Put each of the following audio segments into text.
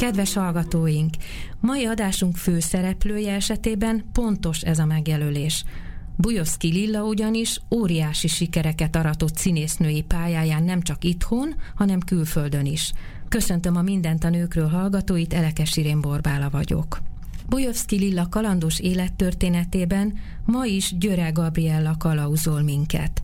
Kedves hallgatóink! Mai adásunk főszereplője esetében pontos ez a megjelölés. Bujovszki Lilla ugyanis óriási sikereket aratott színésznői pályáján nem csak itthon, hanem külföldön is. Köszöntöm a Mindent a nőkről hallgatóit, Elekes Irén Borbála vagyok. Bujovszki Lilla kalandos élettörténetében ma is Györe Gabriella kalauzol minket.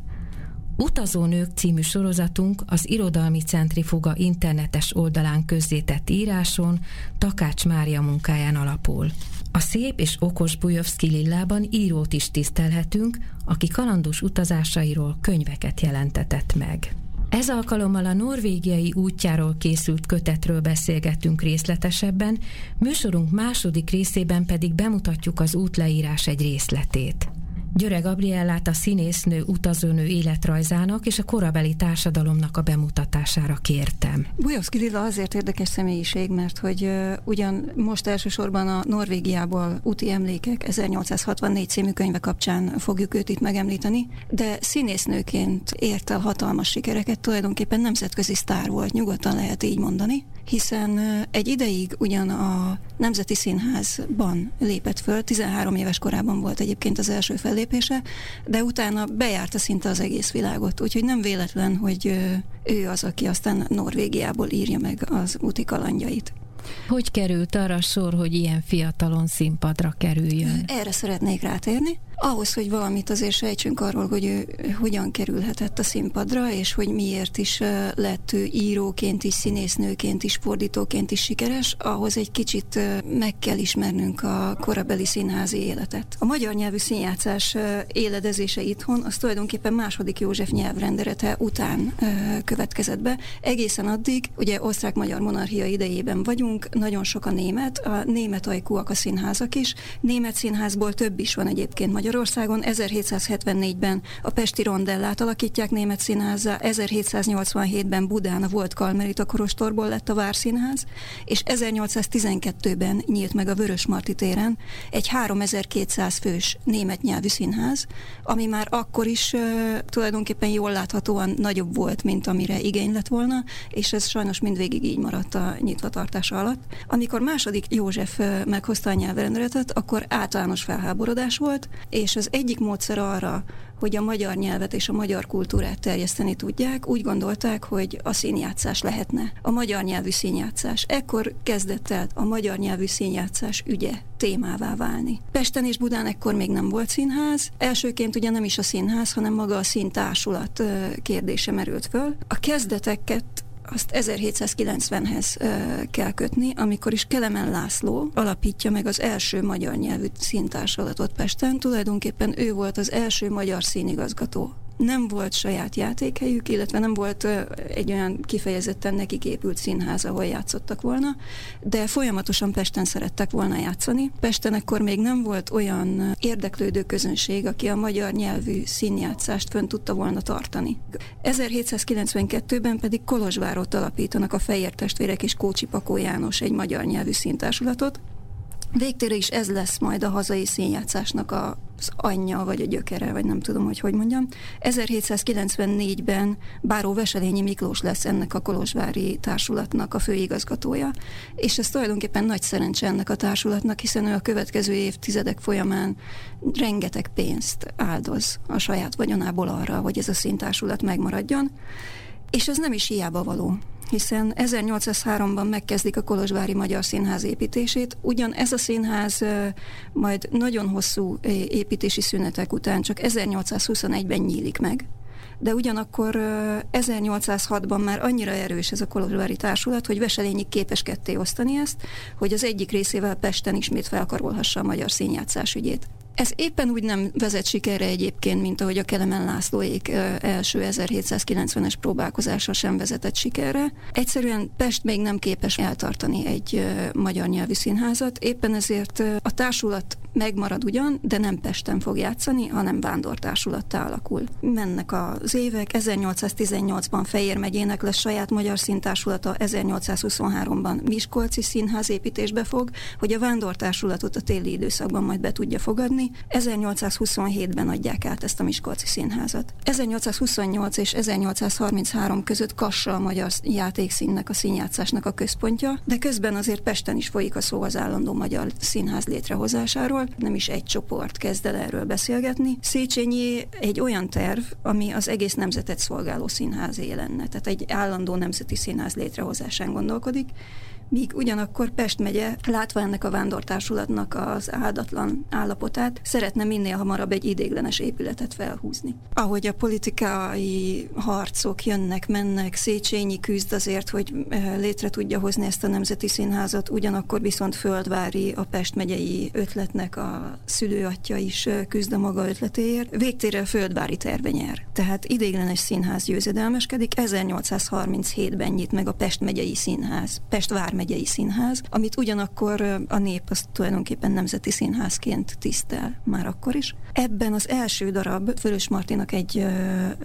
Utazónők című sorozatunk az Irodalmi Centrifuga internetes oldalán közzétett íráson Takács Mária munkáján alapul. A szép és okos Bujovszki Lillában írót is tisztelhetünk, aki kalandos utazásairól könyveket jelentetett meg. Ez alkalommal a norvégiai útjáról készült kötetről beszélgettünk részletesebben, műsorunk második részében pedig bemutatjuk az útleírás egy részletét. Györe Gabriellát a színésznő utazónő életrajzának és a korabeli társadalomnak a bemutatására kértem. Bujovszki Lilla azért érdekes személyiség, mert hogy uh, ugyan most elsősorban a Norvégiából úti emlékek 1864 című könyve kapcsán fogjuk őt itt megemlíteni, de színésznőként ért el hatalmas sikereket, tulajdonképpen nemzetközi sztár volt, nyugodtan lehet így mondani, hiszen egy ideig ugyan a Nemzeti Színházban lépett föl, 13 éves korában volt egyébként az első fellépés, fellépése, de utána bejárta szinte az egész világot, úgyhogy nem véletlen, hogy ő az, aki aztán Norvégiából írja meg az úti kalandjait. Hogy került arra sor, hogy ilyen fiatalon színpadra kerüljön? Erre szeretnék rátérni. Ahhoz, hogy valamit azért sejtsünk arról, hogy ő hogyan kerülhetett a színpadra, és hogy miért is lett ő íróként is, színésznőként is, fordítóként is sikeres, ahhoz egy kicsit meg kell ismernünk a korabeli színházi életet. A magyar nyelvű színjátszás éledezése itthon, az tulajdonképpen második József nyelvrenderete után következett be. Egészen addig, ugye osztrák-magyar monarchia idejében vagyunk, nagyon sok a német, a német ajkúak a színházak is. Német színházból több is van egyébként Magyarországon. 1774-ben a Pesti Rondellát alakítják német színházzá, 1787-ben Budán a volt Kalmerita Korostorból lett a Várszínház, és 1812-ben nyílt meg a Vörös Marti téren egy 3200 fős német nyelvű színház, ami már akkor is uh, tulajdonképpen jól láthatóan nagyobb volt, mint amire igény lett volna, és ez sajnos mindvégig így maradt a nyitvatartása alatt. Amikor második József meghozta a nyelvrendeletet, akkor általános felháborodás volt, és az egyik módszer arra, hogy a magyar nyelvet és a magyar kultúrát terjeszteni tudják, úgy gondolták, hogy a színjátszás lehetne. A magyar nyelvű színjátszás. Ekkor kezdett el a magyar nyelvű színjátszás ügye témává válni. Pesten és Budán ekkor még nem volt színház. Elsőként ugye nem is a színház, hanem maga a színtársulat kérdése merült föl. A kezdeteket azt 1790-hez kell kötni, amikor is Kelemen László alapítja meg az első magyar nyelvű színtársulatot Pesten. Tulajdonképpen ő volt az első magyar színigazgató nem volt saját játékhelyük, illetve nem volt egy olyan kifejezetten nekik épült színház, ahol játszottak volna, de folyamatosan Pesten szerettek volna játszani. Pesten ekkor még nem volt olyan érdeklődő közönség, aki a magyar nyelvű színjátszást fönn tudta volna tartani. 1792-ben pedig Kolozsvárot alapítanak a Fejér testvérek és Kócsi Pakó János egy magyar nyelvű színtársulatot, Végtére is ez lesz majd a hazai színjátszásnak az anyja, vagy a gyökere, vagy nem tudom, hogy hogy mondjam. 1794-ben Báró Veselényi Miklós lesz ennek a Kolozsvári társulatnak a főigazgatója, és ez tulajdonképpen nagy szerencse ennek a társulatnak, hiszen ő a következő évtizedek folyamán rengeteg pénzt áldoz a saját vagyonából arra, hogy ez a színtársulat megmaradjon, és ez nem is hiába való hiszen 1803-ban megkezdik a Kolozsvári Magyar Színház építését. Ugyan ez a színház majd nagyon hosszú építési szünetek után csak 1821-ben nyílik meg, de ugyanakkor 1806-ban már annyira erős ez a Kolozsvári Társulat, hogy Veselényi képes ketté osztani ezt, hogy az egyik részével Pesten ismét felkarolhassa a magyar színjátszás ügyét. Ez éppen úgy nem vezet sikerre egyébként, mint ahogy a Kelemen Lászlóék első 1790-es próbálkozása sem vezetett sikerre. Egyszerűen Pest még nem képes eltartani egy magyar nyelvi színházat, éppen ezért a társulat megmarad ugyan, de nem Pesten fog játszani, hanem vándortársulattá alakul. Mennek az évek, 1818-ban Fejér megyének lesz saját magyar színtársulata, 1823-ban Miskolci színház építésbe fog, hogy a vándortársulatot a téli időszakban majd be tudja fogadni. 1827-ben adják át ezt a Miskolci színházat. 1828 és 1833 között Kassa a magyar játékszínnek, a színjátszásnak a központja, de közben azért Pesten is folyik a szó az állandó magyar színház létrehozásáról, nem is egy csoport kezd el erről beszélgetni. Széchenyi egy olyan terv, ami az egész nemzetet szolgáló színházé lenne, tehát egy állandó nemzeti színház létrehozásán gondolkodik, míg ugyanakkor Pest megye, látva ennek a vándortársulatnak az áldatlan állapotát, szeretne minél hamarabb egy idéglenes épületet felhúzni. Ahogy a politikai harcok jönnek, mennek, Széchenyi küzd azért, hogy eh, létre tudja hozni ezt a Nemzeti Színházat, ugyanakkor viszont Földvári, a Pest megyei ötletnek a szülőatja is eh, küzd a maga ötletéért. Végtére a Földvári terve nyer. Tehát idéglenes színház győzedelmeskedik, 1837-ben nyit meg a Pest megyei színház. Pest vár vármegyei színház, amit ugyanakkor a nép azt tulajdonképpen nemzeti színházként tisztel már akkor is. Ebben az első darab Vörös Martinak egy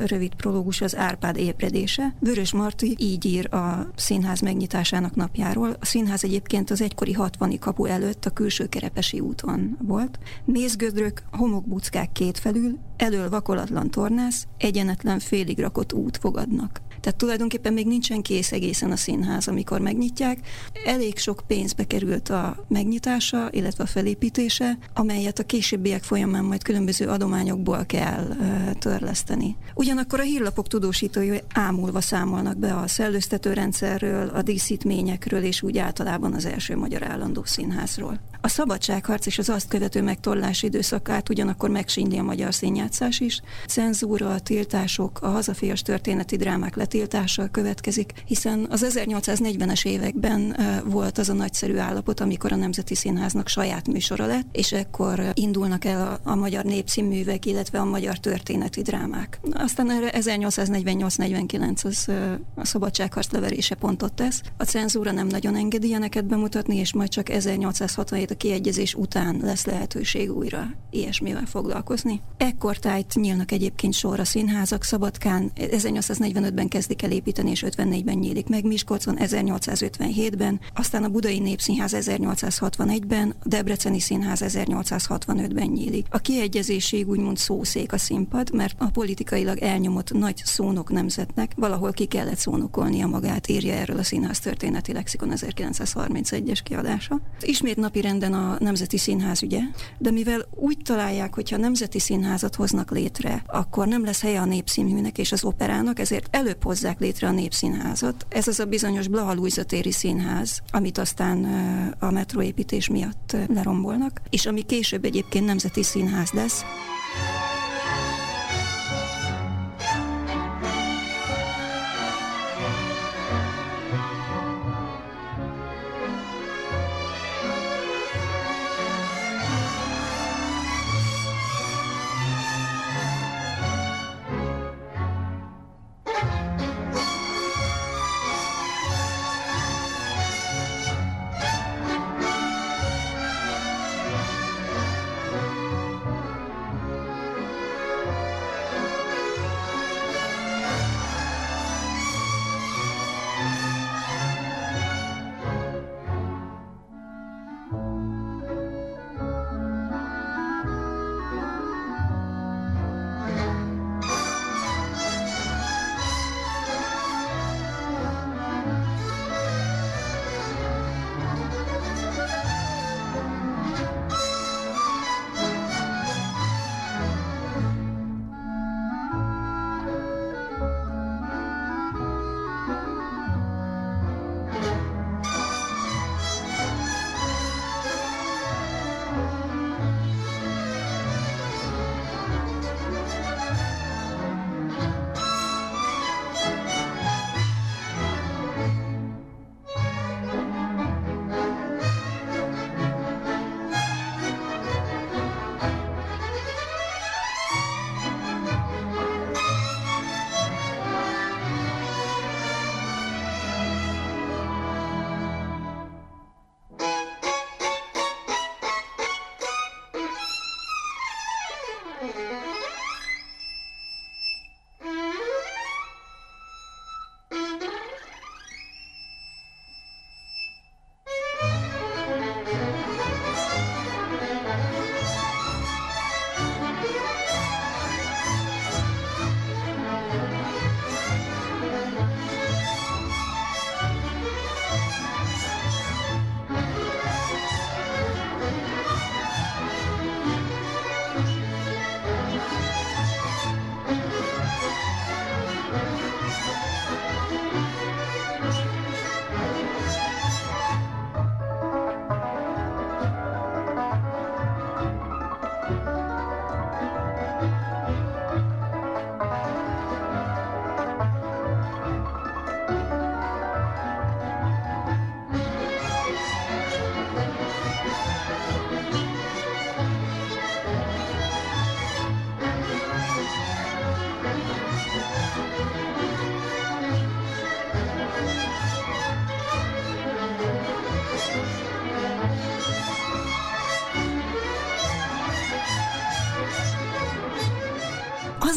rövid prológus az Árpád ébredése. Vörös Marti így ír a színház megnyitásának napjáról. A színház egyébként az egykori 60 kapu előtt a külső kerepesi úton volt. Mézgödrök, homokbuckák kétfelül, elől vakolatlan tornász, egyenetlen félig rakott út fogadnak. Tehát tulajdonképpen még nincsen kész egészen a színház, amikor megnyitják. Elég sok pénzbe került a megnyitása, illetve a felépítése, amelyet a későbbiek folyamán majd különböző adományokból kell uh, törleszteni. Ugyanakkor a hírlapok tudósítói ámulva számolnak be a szellőztető rendszerről, a díszítményekről és úgy általában az első magyar állandó színházról. A szabadságharc és az azt követő megtorlás időszakát ugyanakkor megsínli a magyar színjátszás is. Cenzúra, tiltások, a hazafias történeti drámák letiltása következik, hiszen az 1840-es években volt az a nagyszerű állapot, amikor a Nemzeti Színháznak saját műsora lett, és ekkor indulnak el a, a magyar népszínművek, illetve a magyar történeti drámák. Aztán erre 1848-49 az a szabadságharc leverése pontot tesz. A cenzúra nem nagyon engedi ilyeneket bemutatni, és majd csak 1867 a kiegyezés után lesz lehetőség újra ilyesmivel foglalkozni. Ekkor tájt nyílnak egyébként sorra színházak, Szabadkán 1845-ben kezdik el építeni, és 54-ben nyílik meg Miskolcon, 1857-ben, aztán a Budai Népszínház 1861-ben, a Debreceni Színház 1865-ben nyílik. A kiegyezésig úgymond szószék a színpad, mert a politikailag elnyomott nagy szónok nemzetnek valahol ki kellett szónokolnia magát, írja erről a Színház történeti lexikon 1931-es kiadása. Ismét napi rend minden a Nemzeti Színház ügye, de mivel úgy találják, hogyha a Nemzeti Színházat hoznak létre, akkor nem lesz helye a népszínműnek és az operának, ezért előbb hozzák létre a népszínházat. Ez az a bizonyos Blaha téri színház, amit aztán a metróépítés miatt lerombolnak, és ami később egyébként Nemzeti Színház lesz.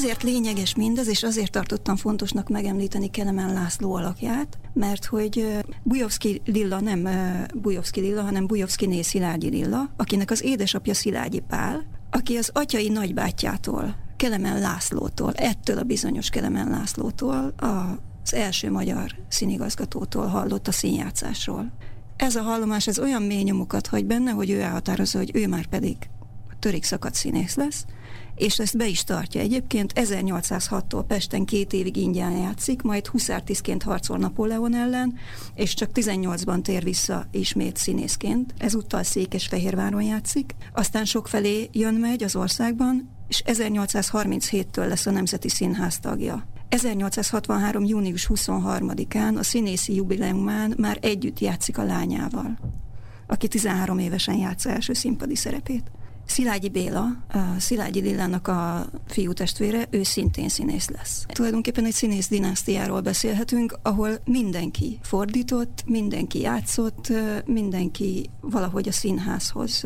Azért lényeges mindez, és azért tartottam fontosnak megemlíteni Kelemen László alakját, mert hogy Bujovszki Lilla nem Bujovszki Lilla, hanem Bujovszki né Szilágyi Lilla, akinek az édesapja Szilágyi Pál, aki az atyai nagybátyjától, Kelemen Lászlótól, ettől a bizonyos Kelemen Lászlótól, az első magyar színigazgatótól hallott a színjátszásról. Ez a hallomás ez olyan mély nyomokat hagy benne, hogy ő elhatározza, hogy ő már pedig törik szakadt színész lesz, és ezt be is tartja. Egyébként 1806-tól Pesten két évig ingyen játszik, majd huszártiszként harcol Napóleon ellen, és csak 18-ban tér vissza ismét színészként. Ezúttal Székesfehérváron játszik, aztán sokfelé jön megy az országban, és 1837-től lesz a Nemzeti Színház tagja. 1863. június 23-án a színészi jubileumán már együtt játszik a lányával, aki 13 évesen játsza első színpadi szerepét. Szilágyi Béla, a Szilágyi Lillának a fiú testvére, ő szintén színész lesz. Tulajdonképpen egy színész dinasztiáról beszélhetünk, ahol mindenki fordított, mindenki játszott, mindenki valahogy a színházhoz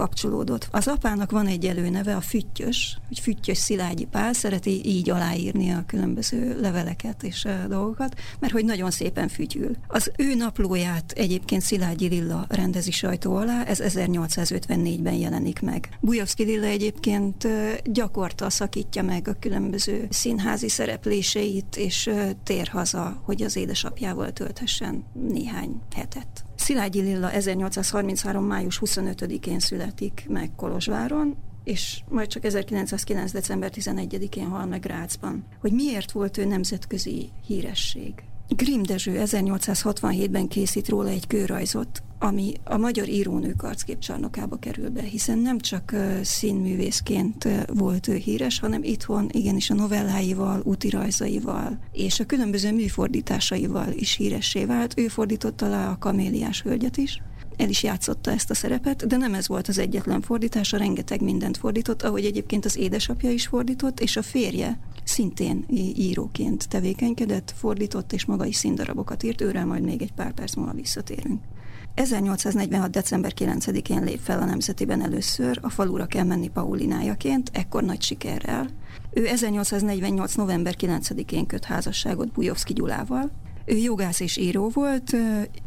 kapcsolódott. Az apának van egy előneve, a Füttyös, hogy Füttyös Szilágyi Pál, szereti így aláírni a különböző leveleket és a dolgokat, mert hogy nagyon szépen fütyül. Az ő naplóját egyébként Szilágyi Lilla rendezi sajtó alá, ez 1854-ben jelenik meg. Bujovszki Lilla egyébként gyakorta szakítja meg a különböző színházi szerepléseit, és tér haza, hogy az édesapjával tölthessen néhány hetet. Szilágyi Lilla 1833. május 25-én születik meg Kolozsváron, és majd csak 1909. december 11-én hal meg Grácsban. Hogy miért volt ő nemzetközi híresség? Grimm Dezső 1867-ben készít róla egy kőrajzot, ami a magyar írónők arcképcsarnokába kerül be, hiszen nem csak színművészként volt ő híres, hanem itthon igenis a novelláival, útirajzaival és a különböző műfordításaival is híressé vált. Ő fordította le a Kaméliás hölgyet is, el is játszotta ezt a szerepet, de nem ez volt az egyetlen fordítása, rengeteg mindent fordított, ahogy egyébként az édesapja is fordított, és a férje szintén íróként tevékenykedett, fordított, és maga is színdarabokat írt, őre majd még egy pár perc múlva visszatérünk. 1846. december 9-én lép fel a Nemzetiben először, a falura kell menni Paulinájaként, ekkor nagy sikerrel. Ő 1848. november 9-én köt házasságot Bujovszki Gyulával, ő jogász és író volt,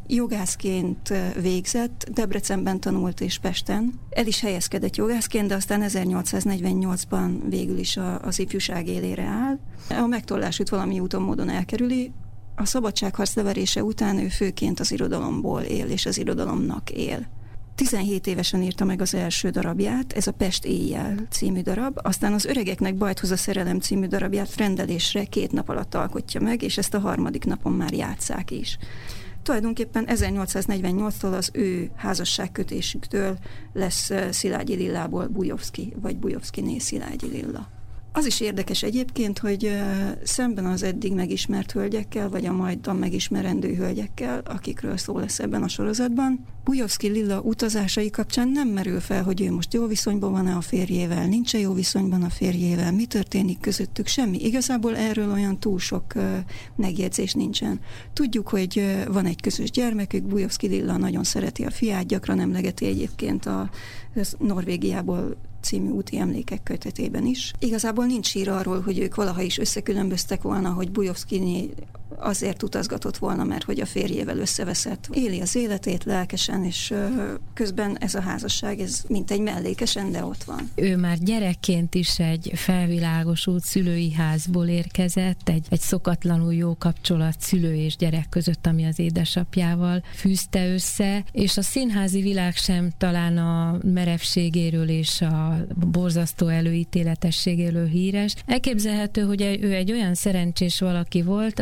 jogászként végzett, Debrecenben tanult és Pesten. El is helyezkedett jogászként, de aztán 1848-ban végül is az ifjúság élére áll. A megtollásút valami úton módon elkerüli, a szabadságharc leverése után ő főként az irodalomból él, és az irodalomnak él. 17 évesen írta meg az első darabját, ez a Pest éjjel című darab, aztán az Öregeknek bajt hoz a szerelem című darabját rendelésre két nap alatt alkotja meg, és ezt a harmadik napon már játszák is. Tulajdonképpen 1848-tól az ő házasságkötésüktől lesz eh, Szilágyi Lillából Bujovszki, vagy Bujovszki Szilágyi Lilla. Az is érdekes egyébként, hogy szemben az eddig megismert hölgyekkel, vagy a majdan megismerendő hölgyekkel, akikről szó lesz ebben a sorozatban, Bujovszki Lilla utazásai kapcsán nem merül fel, hogy ő most jó viszonyban van-e a férjével, nincs-e jó viszonyban a férjével, mi történik közöttük, semmi. Igazából erről olyan túl sok megjegyzés nincsen. Tudjuk, hogy van egy közös gyermekük, Bujovszki Lilla nagyon szereti a fiát, gyakran emlegeti egyébként a Norvégiából című úti emlékek kötetében is. Igazából nincs hír arról, hogy ők valaha is összekülönböztek volna, hogy Bujovszki azért utazgatott volna, mert hogy a férjével összeveszett. Éli az életét lelkesen, és közben ez a házasság, ez mint egy mellékesen, de ott van. Ő már gyerekként is egy felvilágosult szülői házból érkezett, egy, egy szokatlanul jó kapcsolat szülő és gyerek között, ami az édesapjával fűzte össze, és a színházi világ sem talán a merevségéről és a borzasztó előítéletességéről híres. Elképzelhető, hogy ő egy olyan szerencsés valaki volt,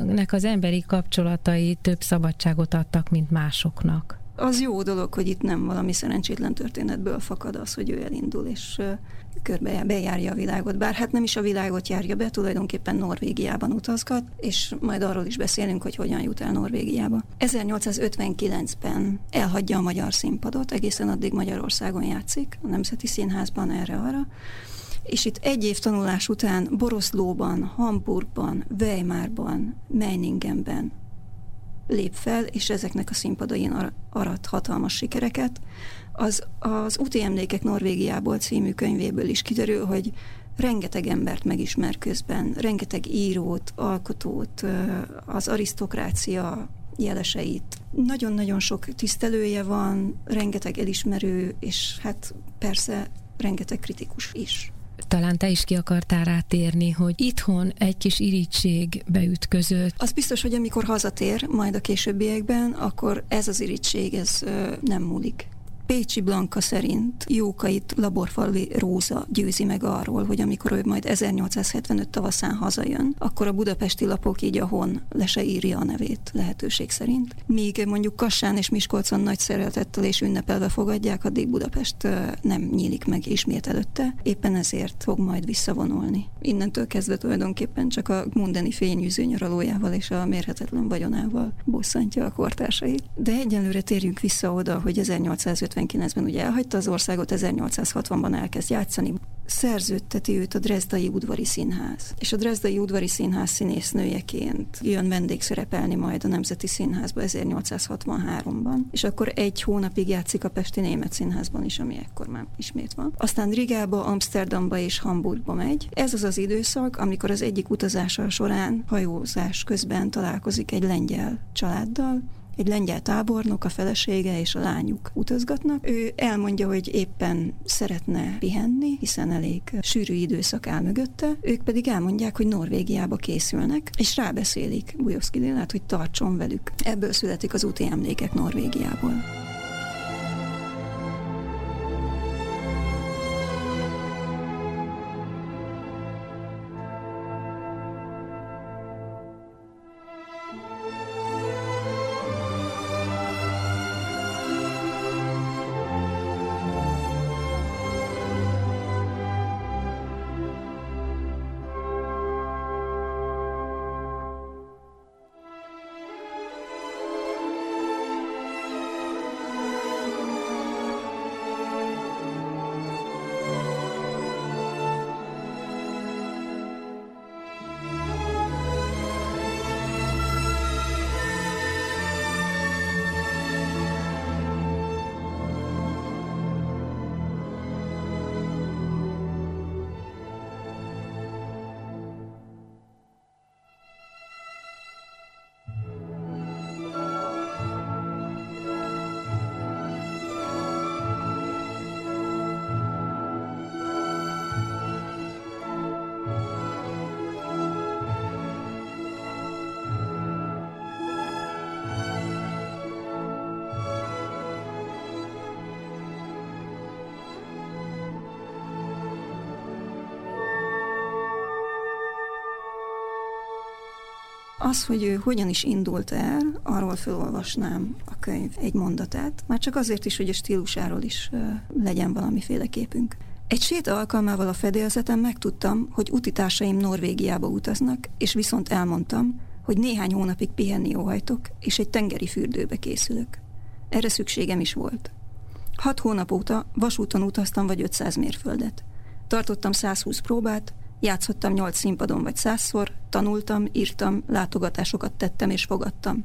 akinek az emberi kapcsolatai több szabadságot adtak, mint másoknak. Az jó dolog, hogy itt nem valami szerencsétlen történetből fakad az, hogy ő elindul, és körbe bejárja a világot. Bár hát nem is a világot járja be, tulajdonképpen Norvégiában utazgat, és majd arról is beszélünk, hogy hogyan jut el Norvégiába. 1859-ben elhagyja a magyar színpadot, egészen addig Magyarországon játszik, a Nemzeti Színházban erre-arra, és itt egy év tanulás után Boroszlóban, Hamburgban, Weimarban, Meiningenben lép fel, és ezeknek a színpadain arat hatalmas sikereket. Az, az Úti Emlékek Norvégiából című könyvéből is kiderül, hogy rengeteg embert megismer közben, rengeteg írót, alkotót, az arisztokrácia jeleseit. Nagyon-nagyon sok tisztelője van, rengeteg elismerő, és hát persze rengeteg kritikus is talán te is ki akartál rátérni, hogy itthon egy kis irítség beütközött. Az biztos, hogy amikor hazatér, majd a későbbiekben, akkor ez az irítség, ez nem múlik. Pécsi Blanka szerint Jókait laborfalvi Róza győzi meg arról, hogy amikor ő majd 1875 tavaszán hazajön, akkor a budapesti lapok így a hon le se írja a nevét lehetőség szerint. Míg mondjuk Kassán és Miskolcon nagy szeretettel és ünnepelve fogadják, addig Budapest nem nyílik meg ismét előtte, éppen ezért fog majd visszavonulni. Innentől kezdve tulajdonképpen csak a mundani fényűző nyaralójával és a mérhetetlen vagyonával bosszantja a kortársait. De egyelőre térjünk vissza oda, hogy 1850 1959-ben ugye elhagyta az országot, 1860-ban elkezd játszani. Szerződteti őt a Dresdai Udvari Színház. És a Dresdai Udvari Színház színésznőjeként jön vendégszerepelni majd a Nemzeti Színházba 1863-ban. És akkor egy hónapig játszik a Pesti Német Színházban is, ami ekkor már ismét van. Aztán Rigába, Amsterdamba és Hamburgba megy. Ez az az időszak, amikor az egyik utazása során hajózás közben találkozik egy lengyel családdal, egy lengyel tábornok, a felesége és a lányuk utazgatnak. Ő elmondja, hogy éppen szeretne pihenni, hiszen elég sűrű időszak áll mögötte, ők pedig elmondják, hogy Norvégiába készülnek, és rábeszélik Bujovszki Lilát, hogy tartson velük. Ebből születik az úti emlékek Norvégiából. Az, hogy ő hogyan is indult el, arról felolvasnám a könyv egy mondatát, már csak azért is, hogy a stílusáról is legyen valamiféle képünk. Egy sét alkalmával a fedélzeten megtudtam, hogy utitársaim Norvégiába utaznak, és viszont elmondtam, hogy néhány hónapig pihenni óhajtok, és egy tengeri fürdőbe készülök. Erre szükségem is volt. Hat hónap óta vasúton utaztam vagy 500 mérföldet. Tartottam 120 próbát, Játszottam nyolc színpadon vagy százszor, tanultam, írtam, látogatásokat tettem és fogadtam.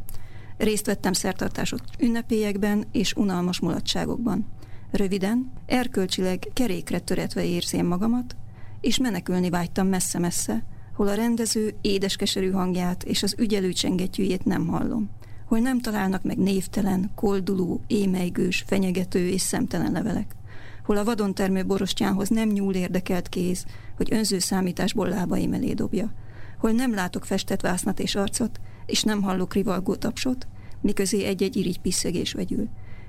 Részt vettem szertartások ünnepélyekben és unalmas mulatságokban. Röviden, erkölcsileg kerékre töretve érzém magamat, és menekülni vágytam messze-messze, hol a rendező édeskeserű hangját és az ügyelő csengettyűjét nem hallom, hol nem találnak meg névtelen, kolduló, émeigős, fenyegető és szemtelen levelek, hol a vadon termő borostyánhoz nem nyúl érdekelt kéz, hogy önző számításból lábaim elé dobja, hol nem látok festett vásznat és arcot, és nem hallok rivalgó tapsot, miközé egy-egy irigy piszegés vegyül.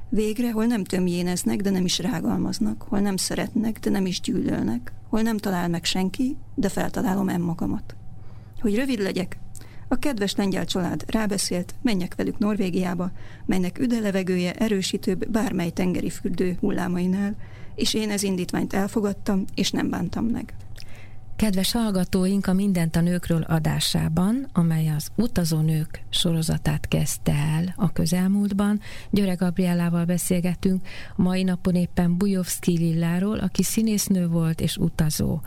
Végre, hol nem tömjéneznek, de nem is rágalmaznak, hol nem szeretnek, de nem is gyűlölnek, hol nem talál meg senki, de feltalálom magamat. Hogy rövid legyek, a kedves lengyel család rábeszélt, menjek velük Norvégiába, melynek üde levegője erősítőbb bármely tengeri fürdő hullámainál, és én ez indítványt elfogadtam, és nem bántam meg. Kedves hallgatóink, a Mindent a nőkről adásában, amely az Utazó nők sorozatát kezdte el a közelmúltban, Györe Gabriellával beszélgetünk, mai napon éppen Bujovszki Lilláról, aki színésznő volt és utazó.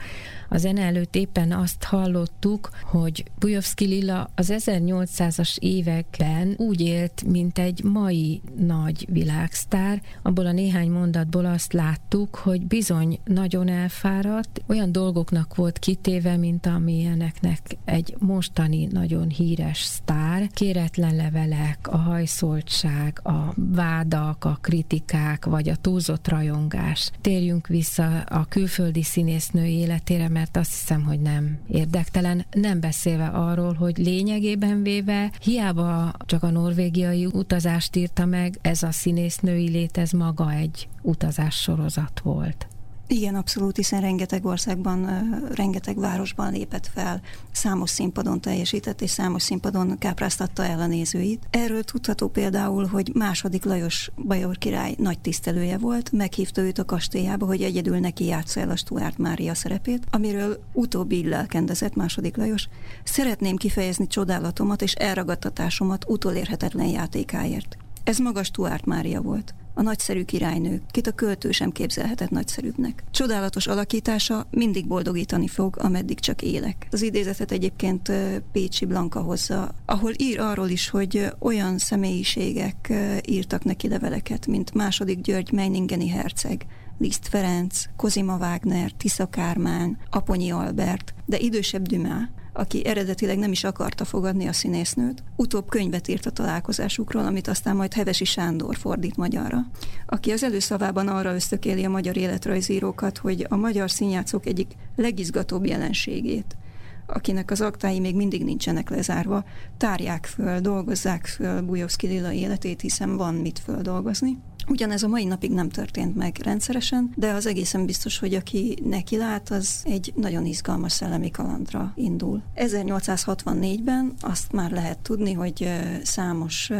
A zene előtt éppen azt hallottuk, hogy Bujovszki Lilla az 1800-as években úgy élt, mint egy mai nagy világsztár. Abból a néhány mondatból azt láttuk, hogy bizony nagyon elfáradt, olyan dolgoknak volt kitéve, mint amilyeneknek egy mostani nagyon híres sztár. Kéretlen levelek, a hajszoltság, a vádak, a kritikák, vagy a túlzott rajongás. Térjünk vissza a külföldi színésznő életére, mert azt hiszem, hogy nem érdektelen, nem beszélve arról, hogy lényegében véve hiába csak a norvégiai utazást írta meg, ez a színésznői lét, ez maga egy utazás sorozat volt. Igen, abszolút, hiszen rengeteg országban, rengeteg városban lépett fel, számos színpadon teljesített, és számos színpadon kápráztatta el a nézőit. Erről tudható például, hogy második Lajos Bajor király nagy tisztelője volt, meghívta őt a kastélyába, hogy egyedül neki játsza el a Stuart Mária szerepét, amiről utóbbi lelkendezett második Lajos. Szeretném kifejezni csodálatomat és elragadtatásomat utolérhetetlen játékáért. Ez magas Stuart Mária volt a nagyszerű királynő, kit a költő sem képzelhetett nagyszerűbbnek. Csodálatos alakítása mindig boldogítani fog, ameddig csak élek. Az idézetet egyébként Pécsi Blanka hozza, ahol ír arról is, hogy olyan személyiségek írtak neki leveleket, mint második György Meiningeni herceg, Liszt Ferenc, Kozima Wagner, Tisza Kármán, Aponyi Albert, de idősebb Dümá, aki eredetileg nem is akarta fogadni a színésznőt, utóbb könyvet írt a találkozásukról, amit aztán majd Hevesi Sándor fordít magyarra, aki az előszavában arra ösztökéli a magyar életrajzírókat, hogy a magyar színjátszók egyik legizgatóbb jelenségét, akinek az aktái még mindig nincsenek lezárva, tárják föl, dolgozzák föl Bujovszki Lilla életét, hiszen van mit földolgozni. Ugyanez a mai napig nem történt meg rendszeresen, de az egészen biztos, hogy aki neki lát, az egy nagyon izgalmas szellemi kalandra indul. 1864-ben azt már lehet tudni, hogy számos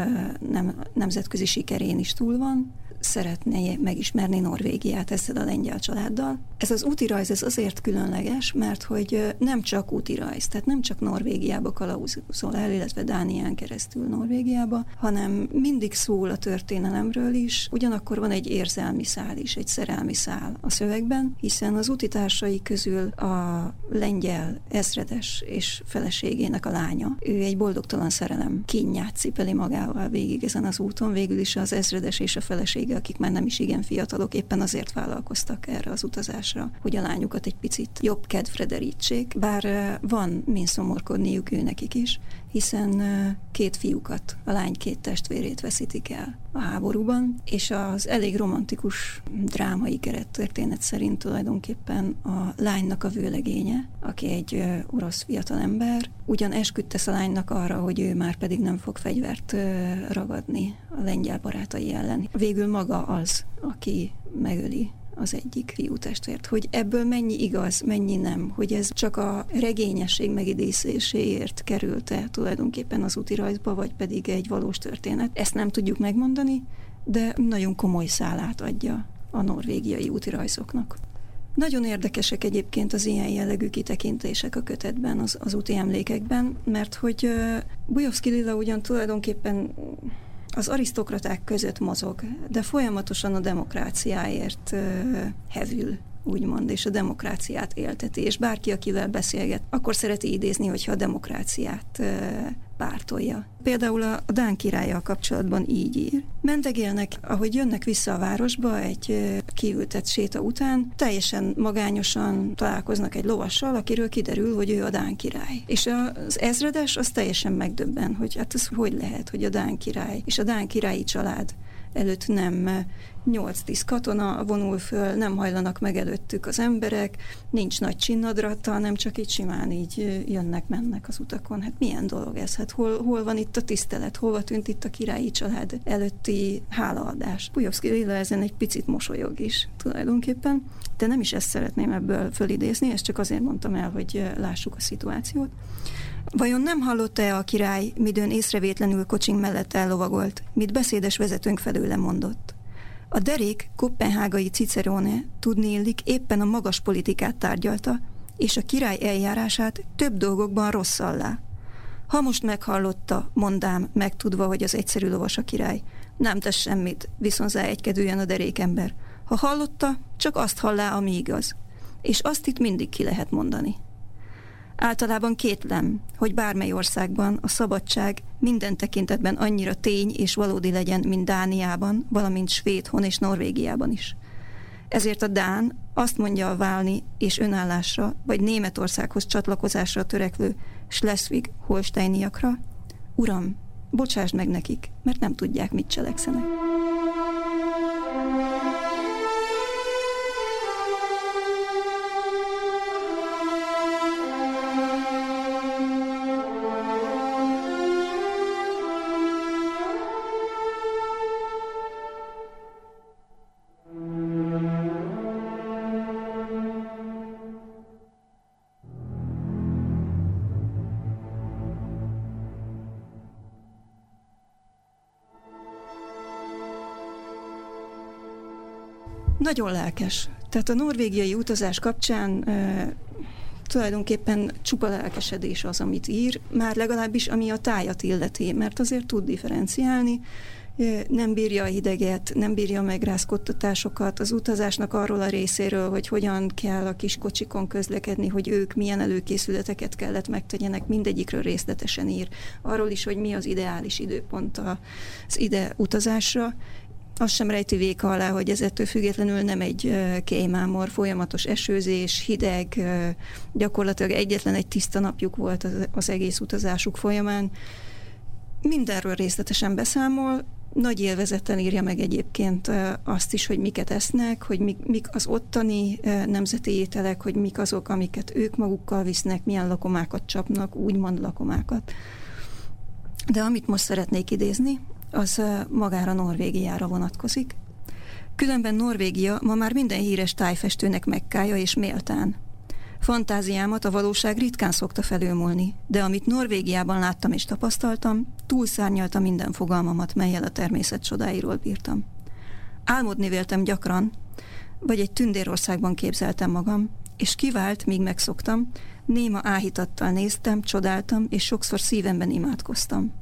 nem, nemzetközi sikerén is túl van, szeretné megismerni Norvégiát ezzel a lengyel családdal. Ez az útirajz ez azért különleges, mert hogy nem csak útirajz, tehát nem csak Norvégiába kalauzol el, illetve Dánián keresztül Norvégiába, hanem mindig szól a történelemről is, ugyanakkor van egy érzelmi szál is, egy szerelmi szál a szövegben, hiszen az utitársai közül a lengyel ezredes és feleségének a lánya, ő egy boldogtalan szerelem kínját cipeli magával végig ezen az úton, végül is az ezredes és a felesége akik már nem is igen fiatalok, éppen azért vállalkoztak erre az utazásra, hogy a lányukat egy picit jobb kedvre derítsék, bár van min szomorkodniuk ő nekik is, hiszen két fiúkat, a lány két testvérét veszítik el a háborúban, és az elég romantikus drámai kerettörténet szerint tulajdonképpen a lánynak a vőlegénye, aki egy orosz fiatalember, ugyan esküdt tesz a lánynak arra, hogy ő már pedig nem fog fegyvert ragadni a lengyel barátai ellen. Végül maga az, aki megöli az egyik fiú testvért, hogy ebből mennyi igaz, mennyi nem, hogy ez csak a regényesség megidézéséért került-e tulajdonképpen az útirajzba, vagy pedig egy valós történet. Ezt nem tudjuk megmondani, de nagyon komoly szálát adja a norvégiai útirajzoknak. Nagyon érdekesek egyébként az ilyen jellegű kitekintések a kötetben, az, az úti emlékekben, mert hogy uh, Bujovszki Lilla ugyan tulajdonképpen az arisztokraták között mozog, de folyamatosan a demokráciáért hevül úgymond, és a demokráciát élteti, és bárki, akivel beszélget, akkor szereti idézni, hogyha a demokráciát pártolja. Például a Dán királlyal kapcsolatban így ír. Mentegélnek, ahogy jönnek vissza a városba egy kiültett séta után, teljesen magányosan találkoznak egy lovassal, akiről kiderül, hogy ő a Dán király. És az ezredes az teljesen megdöbben, hogy hát ez hogy lehet, hogy a Dán király és a Dán királyi család előtt nem 8-10 katona vonul föl, nem hajlanak meg előttük az emberek, nincs nagy csinnadratta, nem csak így simán így jönnek-mennek az utakon. Hát milyen dolog ez? Hát hol, hol van itt a tisztelet? Hova tűnt itt a királyi család előtti hálaadás? Pujovszki Lilla ezen egy picit mosolyog is tulajdonképpen, de nem is ezt szeretném ebből fölidézni, ezt csak azért mondtam el, hogy lássuk a szituációt. Vajon nem hallotta-e a király, midőn észrevétlenül kocsink mellett ellovagolt, mit beszédes vezetőnk felőle mondott? A derék kopenhágai Cicerone tudni illik éppen a magas politikát tárgyalta, és a király eljárását több dolgokban rosszallá. Ha most meghallotta, mondám, megtudva, hogy az egyszerű lovas a király, nem tesz semmit, viszont egykedően a derékember. Ha hallotta, csak azt hallá, ami igaz. És azt itt mindig ki lehet mondani. Általában kétlem, hogy bármely országban a szabadság minden tekintetben annyira tény és valódi legyen, mint Dániában, valamint Svédhon és Norvégiában is. Ezért a Dán azt mondja a válni és önállásra, vagy Németországhoz csatlakozásra törekvő Schleswig-Holsteiniakra, Uram, bocsásd meg nekik, mert nem tudják, mit cselekszenek. Nagyon lelkes. Tehát a norvégiai utazás kapcsán e, tulajdonképpen csupa lelkesedés az, amit ír, már legalábbis ami a tájat illeti, mert azért tud differenciálni, nem bírja a hideget, nem bírja a megrázkodtatásokat, az utazásnak arról a részéről, hogy hogyan kell a kis kocsikon közlekedni, hogy ők milyen előkészületeket kellett megtegyenek, mindegyikről részletesen ír. Arról is, hogy mi az ideális időpont az ide utazásra, azt sem rejti véka alá, hogy ez ettől függetlenül nem egy kémámor, folyamatos esőzés, hideg, gyakorlatilag egyetlen egy tiszta napjuk volt az, egész utazásuk folyamán. Mindenről részletesen beszámol, nagy élvezettel írja meg egyébként azt is, hogy miket esznek, hogy mik, mik az ottani nemzeti ételek, hogy mik azok, amiket ők magukkal visznek, milyen lakomákat csapnak, úgymond lakomákat. De amit most szeretnék idézni, az magára Norvégiára vonatkozik. Különben Norvégia ma már minden híres tájfestőnek megkája és méltán. Fantáziámat a valóság ritkán szokta felülmúlni, de amit Norvégiában láttam és tapasztaltam, túlszárnyalta minden fogalmamat, melyel a természet csodáiról bírtam. Álmodni véltem gyakran, vagy egy tündérországban képzeltem magam, és kivált, míg megszoktam, néma áhítattal néztem, csodáltam, és sokszor szívemben imádkoztam.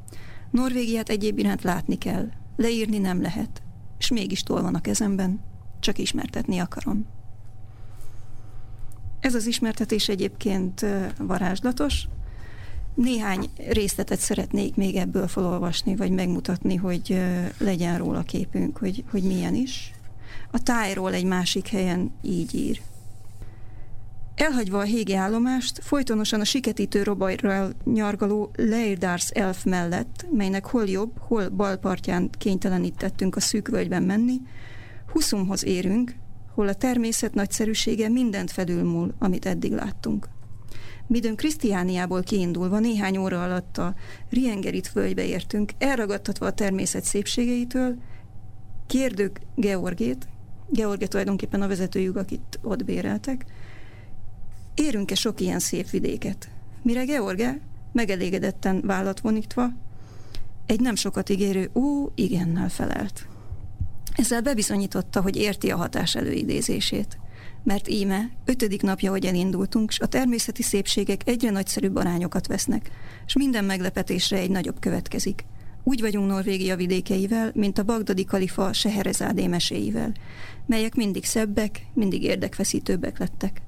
Norvégiát egyéb iránt látni kell, leírni nem lehet, és mégis tol van a kezemben, csak ismertetni akarom. Ez az ismertetés egyébként varázslatos. Néhány részletet szeretnék még ebből felolvasni, vagy megmutatni, hogy legyen róla képünk, hogy, hogy milyen is. A tájról egy másik helyen így ír. Elhagyva a hégi állomást, folytonosan a siketítő robajral nyargaló Leirdars elf mellett, melynek hol jobb, hol bal partján kénytelenítettünk a szűk völgyben menni, Huszumhoz érünk, hol a természet nagyszerűsége mindent felülmúl, amit eddig láttunk. Midőn Krisztiániából kiindulva néhány óra alatt a Riengerit völgybe értünk, elragadtatva a természet szépségeitől, kérdők Georgét, George tulajdonképpen a vezetőjük, akit ott béreltek, Érünk-e sok ilyen szép vidéket? Mire George, megelégedetten vállat vonítva, egy nem sokat ígérő ó, igennel felelt. Ezzel bebizonyította, hogy érti a hatás előidézését. Mert íme, ötödik napja, hogy elindultunk, s a természeti szépségek egyre nagyszerűbb arányokat vesznek, és minden meglepetésre egy nagyobb következik. Úgy vagyunk Norvégia vidékeivel, mint a bagdadi kalifa Seherezádé meséivel, melyek mindig szebbek, mindig érdekfeszítőbbek lettek.